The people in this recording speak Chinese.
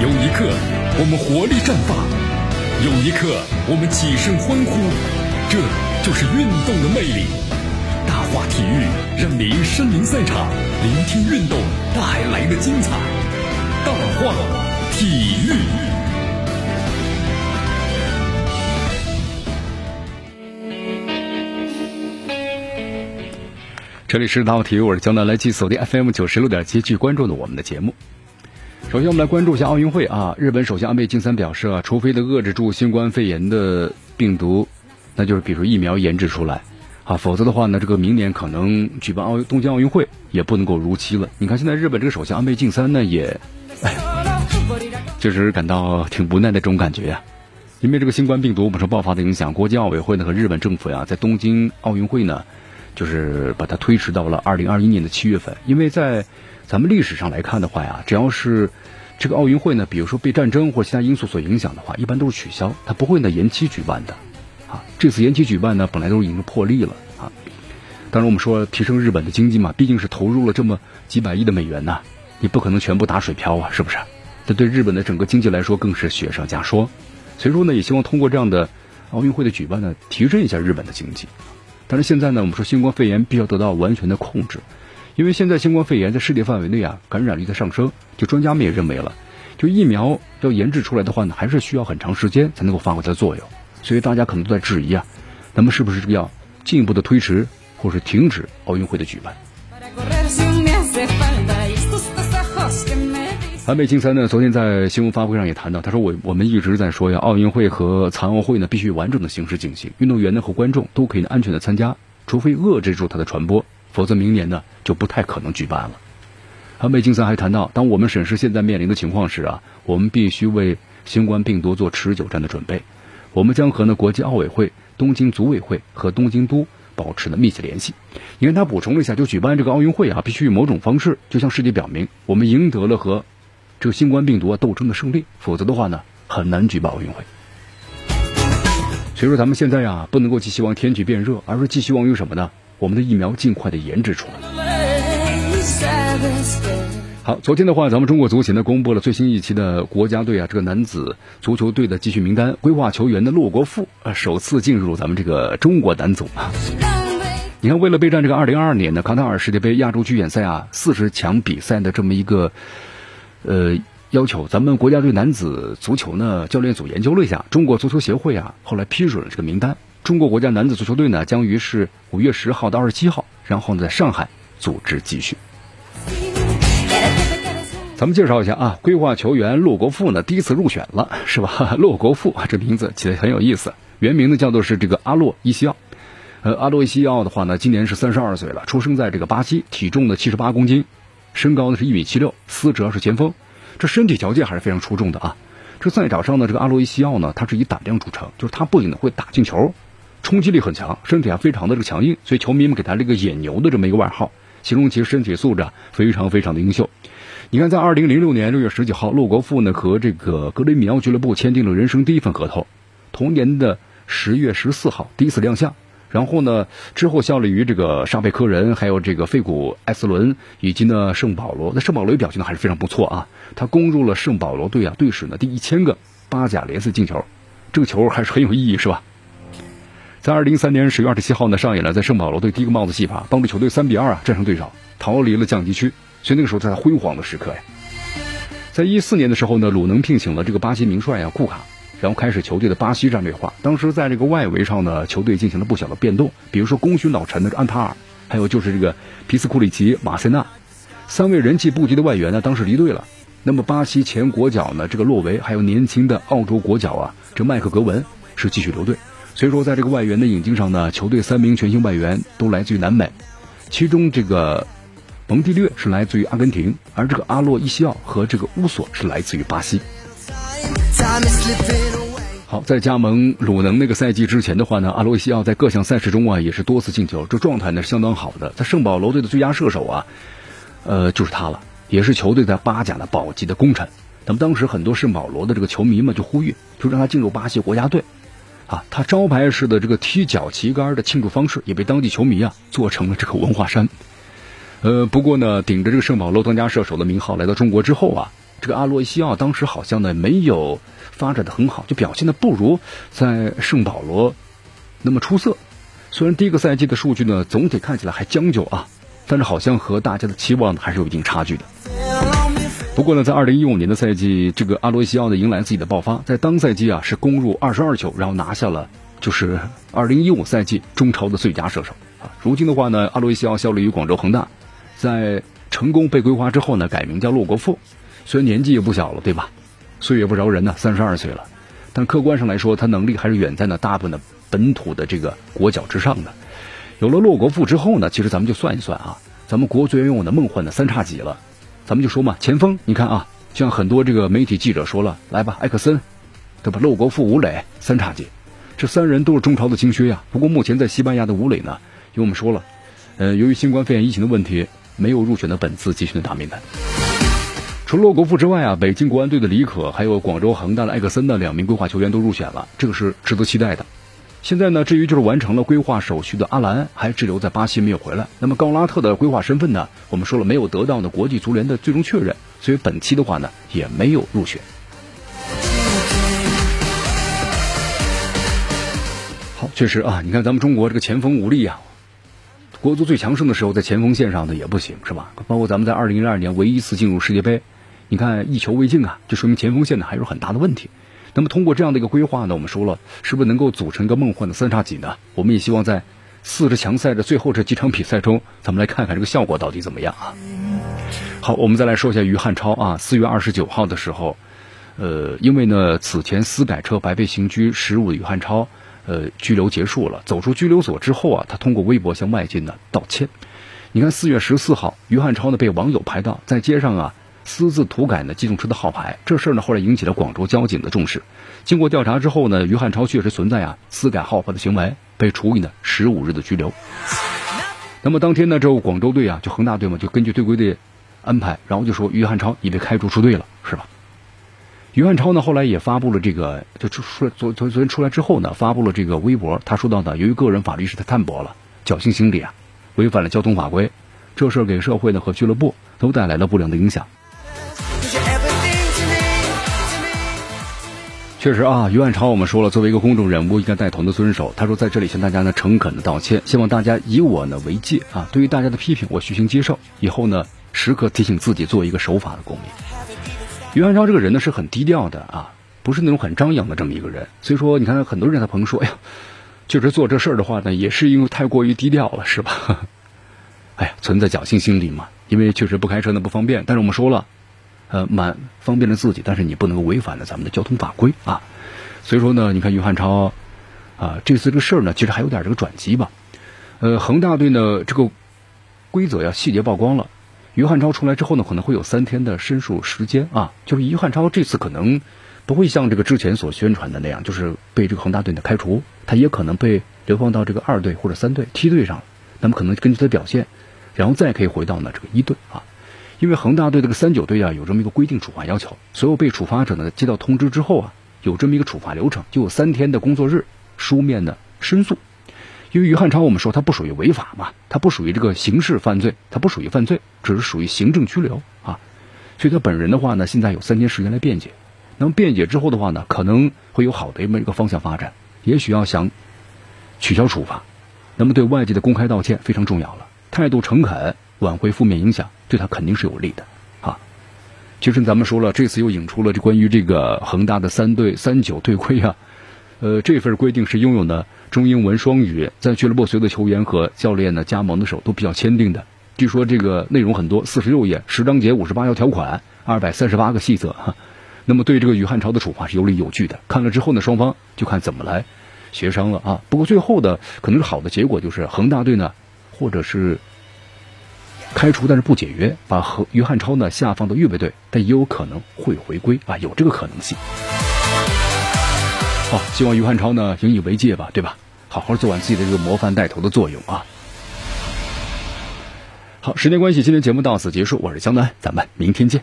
有一刻我们活力绽放，有一刻我们起身欢呼，这就是运动的魅力。大话体育让您身临赛场，聆听运动带来的精彩。大话体育。这里是大话体育，我是江南，来继锁定 FM 九十六点七，继续关注的我们的节目。首先，我们来关注一下奥运会啊。日本首相安倍晋三表示啊，除非的遏制住新冠肺炎的病毒，那就是比如疫苗研制出来啊，否则的话呢，这个明年可能举办奥东京奥运会也不能够如期了。你看，现在日本这个首相安倍晋三呢，也哎，确 实感到挺无奈的这种感觉呀。因为这个新冠病毒本身爆发的影响，国际奥委会呢和日本政府呀，在东京奥运会呢。就是把它推迟到了二零二一年的七月份，因为在咱们历史上来看的话呀，只要是这个奥运会呢，比如说被战争或其他因素所影响的话，一般都是取消，它不会呢延期举办的。啊，这次延期举办呢，本来都已经破例了啊。当然，我们说提升日本的经济嘛，毕竟是投入了这么几百亿的美元呐，你不可能全部打水漂啊，是不是？这对日本的整个经济来说更是雪上加霜。所以说呢，也希望通过这样的奥运会的举办呢，提振一下日本的经济。但是现在呢，我们说新冠肺炎必须要得到完全的控制，因为现在新冠肺炎在世界范围内啊，感染率在上升。就专家们也认为了，就疫苗要研制出来的话呢，还是需要很长时间才能够发挥它的作用。所以大家可能都在质疑啊，咱们是不是要进一步的推迟，或是停止奥运会的举办？安倍晋三呢，昨天在新闻发布会上也谈到，他说我我们一直在说呀，奥运会和残奥会呢必须完整的形式进行，运动员呢和观众都可以安全的参加，除非遏制住它的传播，否则明年呢就不太可能举办了。安倍晋三还谈到，当我们审视现在面临的情况时啊，我们必须为新冠病毒做持久战的准备。我们将和呢国际奥委会、东京组委会和东京都保持呢密切联系。你看他补充了一下，就举办这个奥运会啊，必须以某种方式，就向世界表明我们赢得了和。这个新冠病毒啊斗争的胜利，否则的话呢，很难举办奥运会。所以说，咱们现在呀，不能够寄希望天气变热，而是寄希望于什么呢？我们的疫苗尽快的研制出来。好，昨天的话，咱们中国足协呢公布了最新一期的国家队啊这个男子足球队的集训名单，规划球员的骆国富啊首次进入咱们这个中国男足啊。你看，为了备战这个二零二二年的卡塔尔世界杯亚洲区远赛啊四十强比赛的这么一个。呃，要求咱们国家队男子足球呢，教练组研究了一下，中国足球协会啊，后来批准了这个名单。中国国家男子足球队呢，将于是五月十号到二十七号，然后呢，在上海组织集训。咱们介绍一下啊，规划球员骆国富呢，第一次入选了，是吧？骆国富，这名字起的很有意思，原名呢叫做是这个阿洛伊西奥。呃，阿洛伊西奥的话呢，今年是三十二岁了，出生在这个巴西，体重呢七十八公斤。身高呢是一米七六，司职是前锋，这身体条件还是非常出众的啊。这赛场上的，这个阿罗伊西奥呢，他是以胆量著称，就是他不仅呢会打进球，冲击力很强，身体还非常的这个强硬，所以球迷们给他这个野牛的这么一个外号，形容其身体素质非常非常的优秀。你看，在二零零六年六月十九号，洛国富呢和这个格雷米奥俱乐部签订了人生第一份合同，同年的十月十四号第一次亮相。然后呢，之后效力于这个沙佩科人，还有这个费古艾斯伦，以及呢圣保罗。那圣保罗表现的还是非常不错啊，他攻入了圣保罗队啊队史呢第一千个巴甲联赛进球，这个球还是很有意义，是吧？在二零一三年十月二十七号呢，上演了在圣保罗队第一个帽子戏法，帮助球队三比二啊战胜对手，逃离了降级区。所以那个时候在辉煌的时刻呀。在一四年的时候呢，鲁能聘请了这个巴西名帅啊库卡。然后开始球队的巴西战略化。当时在这个外围上呢，球队进行了不小的变动，比如说功勋老臣的安塔尔，还有就是这个皮斯库里奇、马塞纳三位人气不低的外援呢，当时离队了。那么巴西前国脚呢，这个洛维，还有年轻的澳洲国脚啊，这麦克格文是继续留队。所以说，在这个外援的引进上呢，球队三名全新外援都来自于南美，其中这个蒙蒂略是来自于阿根廷，而这个阿洛伊西奥和这个乌索是来自于巴西。好，在加盟鲁能那个赛季之前的话呢，阿罗西奥在各项赛事中啊也是多次进球，这状态呢是相当好的。在圣保罗队的最佳射手啊，呃就是他了，也是球队在巴甲的保级的功臣。那么当时很多圣保罗的这个球迷们就呼吁，就让他进入巴西国家队。啊，他招牌式的这个踢脚旗杆的庆祝方式，也被当地球迷啊做成了这个文化衫。呃，不过呢，顶着这个圣保罗当家射手的名号来到中国之后啊。这个阿洛伊西奥当时好像呢没有发展的很好，就表现的不如在圣保罗那么出色。虽然第一个赛季的数据呢总体看起来还将就啊，但是好像和大家的期望还是有一定差距的。不过呢，在二零一五年的赛季，这个阿罗西奥呢迎来自己的爆发，在当赛季啊是攻入二十二球，然后拿下了就是二零一五赛季中超的最佳射手啊。如今的话呢，阿罗西奥效力于广州恒大，在成功被归化之后呢，改名叫洛国富，虽然年纪也不小了，对吧？岁月不饶人呢，三十二岁了，但客观上来说，他能力还是远在呢大部分的本土的这个国脚之上的。有了洛国富之后呢，其实咱们就算一算啊，咱们国足拥有的梦幻的三叉戟了。咱们就说嘛，前锋，你看啊，像很多这个媒体记者说了，来吧，埃克森，对吧？洛国富、吴磊三叉戟，这三人都是中超的精靴呀。不过目前在西班牙的吴磊呢，因为我们说了，呃，由于新冠肺炎疫情的问题，没有入选的本次集训的大名单。除了洛国富之外啊，北京国安队的李可，还有广州恒大的埃克森的两名规划球员都入选了，这个是值得期待的。现在呢，至于就是完成了规划手续的阿兰还滞留在巴西没有回来。那么高拉特的规划身份呢？我们说了没有得到呢国际足联的最终确认，所以本期的话呢也没有入选。好，确实啊，你看咱们中国这个前锋无力啊，国足最强盛的时候在前锋线上呢也不行是吧？包括咱们在二零零二年唯一一次进入世界杯，你看一球未进啊，就说明前锋线呢还有很大的问题。那么通过这样的一个规划呢，我们说了，是不是能够组成一个梦幻的三叉戟呢？我们也希望在四十强赛的最后这几场比赛中，咱们来看看这个效果到底怎么样啊？好，我们再来说一下于汉超啊，四月二十九号的时候，呃，因为呢此前私改车白被刑拘十五的于汉超，呃，拘留结束了，走出拘留所之后啊，他通过微博向外界呢道歉。你看四月十四号，于汉超呢被网友拍到在街上啊。私自涂改呢机动车的号牌，这事儿呢后来引起了广州交警的重视。经过调查之后呢，于汉超确实存在啊私改号牌的行为，被处以呢十五日的拘留。那么当天呢，这个广州队啊，就恒大队嘛，就根据队规的安排，然后就说于汉超已被开除出队了，是吧？于汉超呢后来也发布了这个，就出来昨昨昨天出来之后呢，发布了这个微博，他说到呢，由于个人法律意识太淡薄了，侥幸心理啊，违反了交通法规，这事儿给社会呢和俱乐部都带来了不良的影响。确实啊，于万超，我们说了，作为一个公众人物，应该带头的遵守。他说，在这里向大家呢诚恳的道歉，希望大家以我呢为戒啊。对于大家的批评，我虚心接受。以后呢，时刻提醒自己做一个守法的公民。于万超这个人呢是很低调的啊，不是那种很张扬的这么一个人。所以说，你看很多人在朋友说，哎呀，就是做这事儿的话呢，也是因为太过于低调了，是吧？哎呀，存在侥幸心理嘛，因为确实不开车呢不方便。但是我们说了。呃，蛮方便了自己，但是你不能够违反了咱们的交通法规啊。所以说呢，你看于汉超啊，这次这个事儿呢，其实还有点这个转机吧。呃，恒大队呢这个规则呀细节曝光了，于汉超出来之后呢，可能会有三天的申诉时间啊。就是于汉超这次可能不会像这个之前所宣传的那样，就是被这个恒大队呢开除，他也可能被流放到这个二队或者三队梯队上，那么可能根据他的表现，然后再可以回到呢这个一队啊。因为恒大队这个三九队啊，有这么一个规定处罚要求，所有被处罚者呢接到通知之后啊，有这么一个处罚流程，就有三天的工作日书面的申诉。因为于汉超，我们说他不属于违法嘛，他不属于这个刑事犯罪，他不属于犯罪，只是属于行政拘留啊。所以他本人的话呢，现在有三天时间来辩解。那么辩解之后的话呢，可能会有好的这么一个方向发展，也许要想取消处罚，那么对外界的公开道歉非常重要了，态度诚恳。挽回负面影响，对他肯定是有利的，啊！其实咱们说了，这次又引出了这关于这个恒大的三队三九队规啊，呃，这份规定是拥有呢中英文双语，在俱乐部所有的球员和教练呢加盟的时候都比较签订的。据说这个内容很多，四十六页，十章节，五十八条条款，二百三十八个细则哈。那么对这个于汉超的处罚是有理有据的。看了之后呢，双方就看怎么来协商了啊。不过最后的可能是好的结果，就是恒大队呢，或者是。开除但是不解约，把和于汉超呢下放到预备队，但也有可能会回归啊，有这个可能性。好，希望于汉超呢引以为戒吧，对吧？好好做完自己的这个模范带头的作用啊。好，时间关系，今天节目到此结束，我是江南，咱们明天见。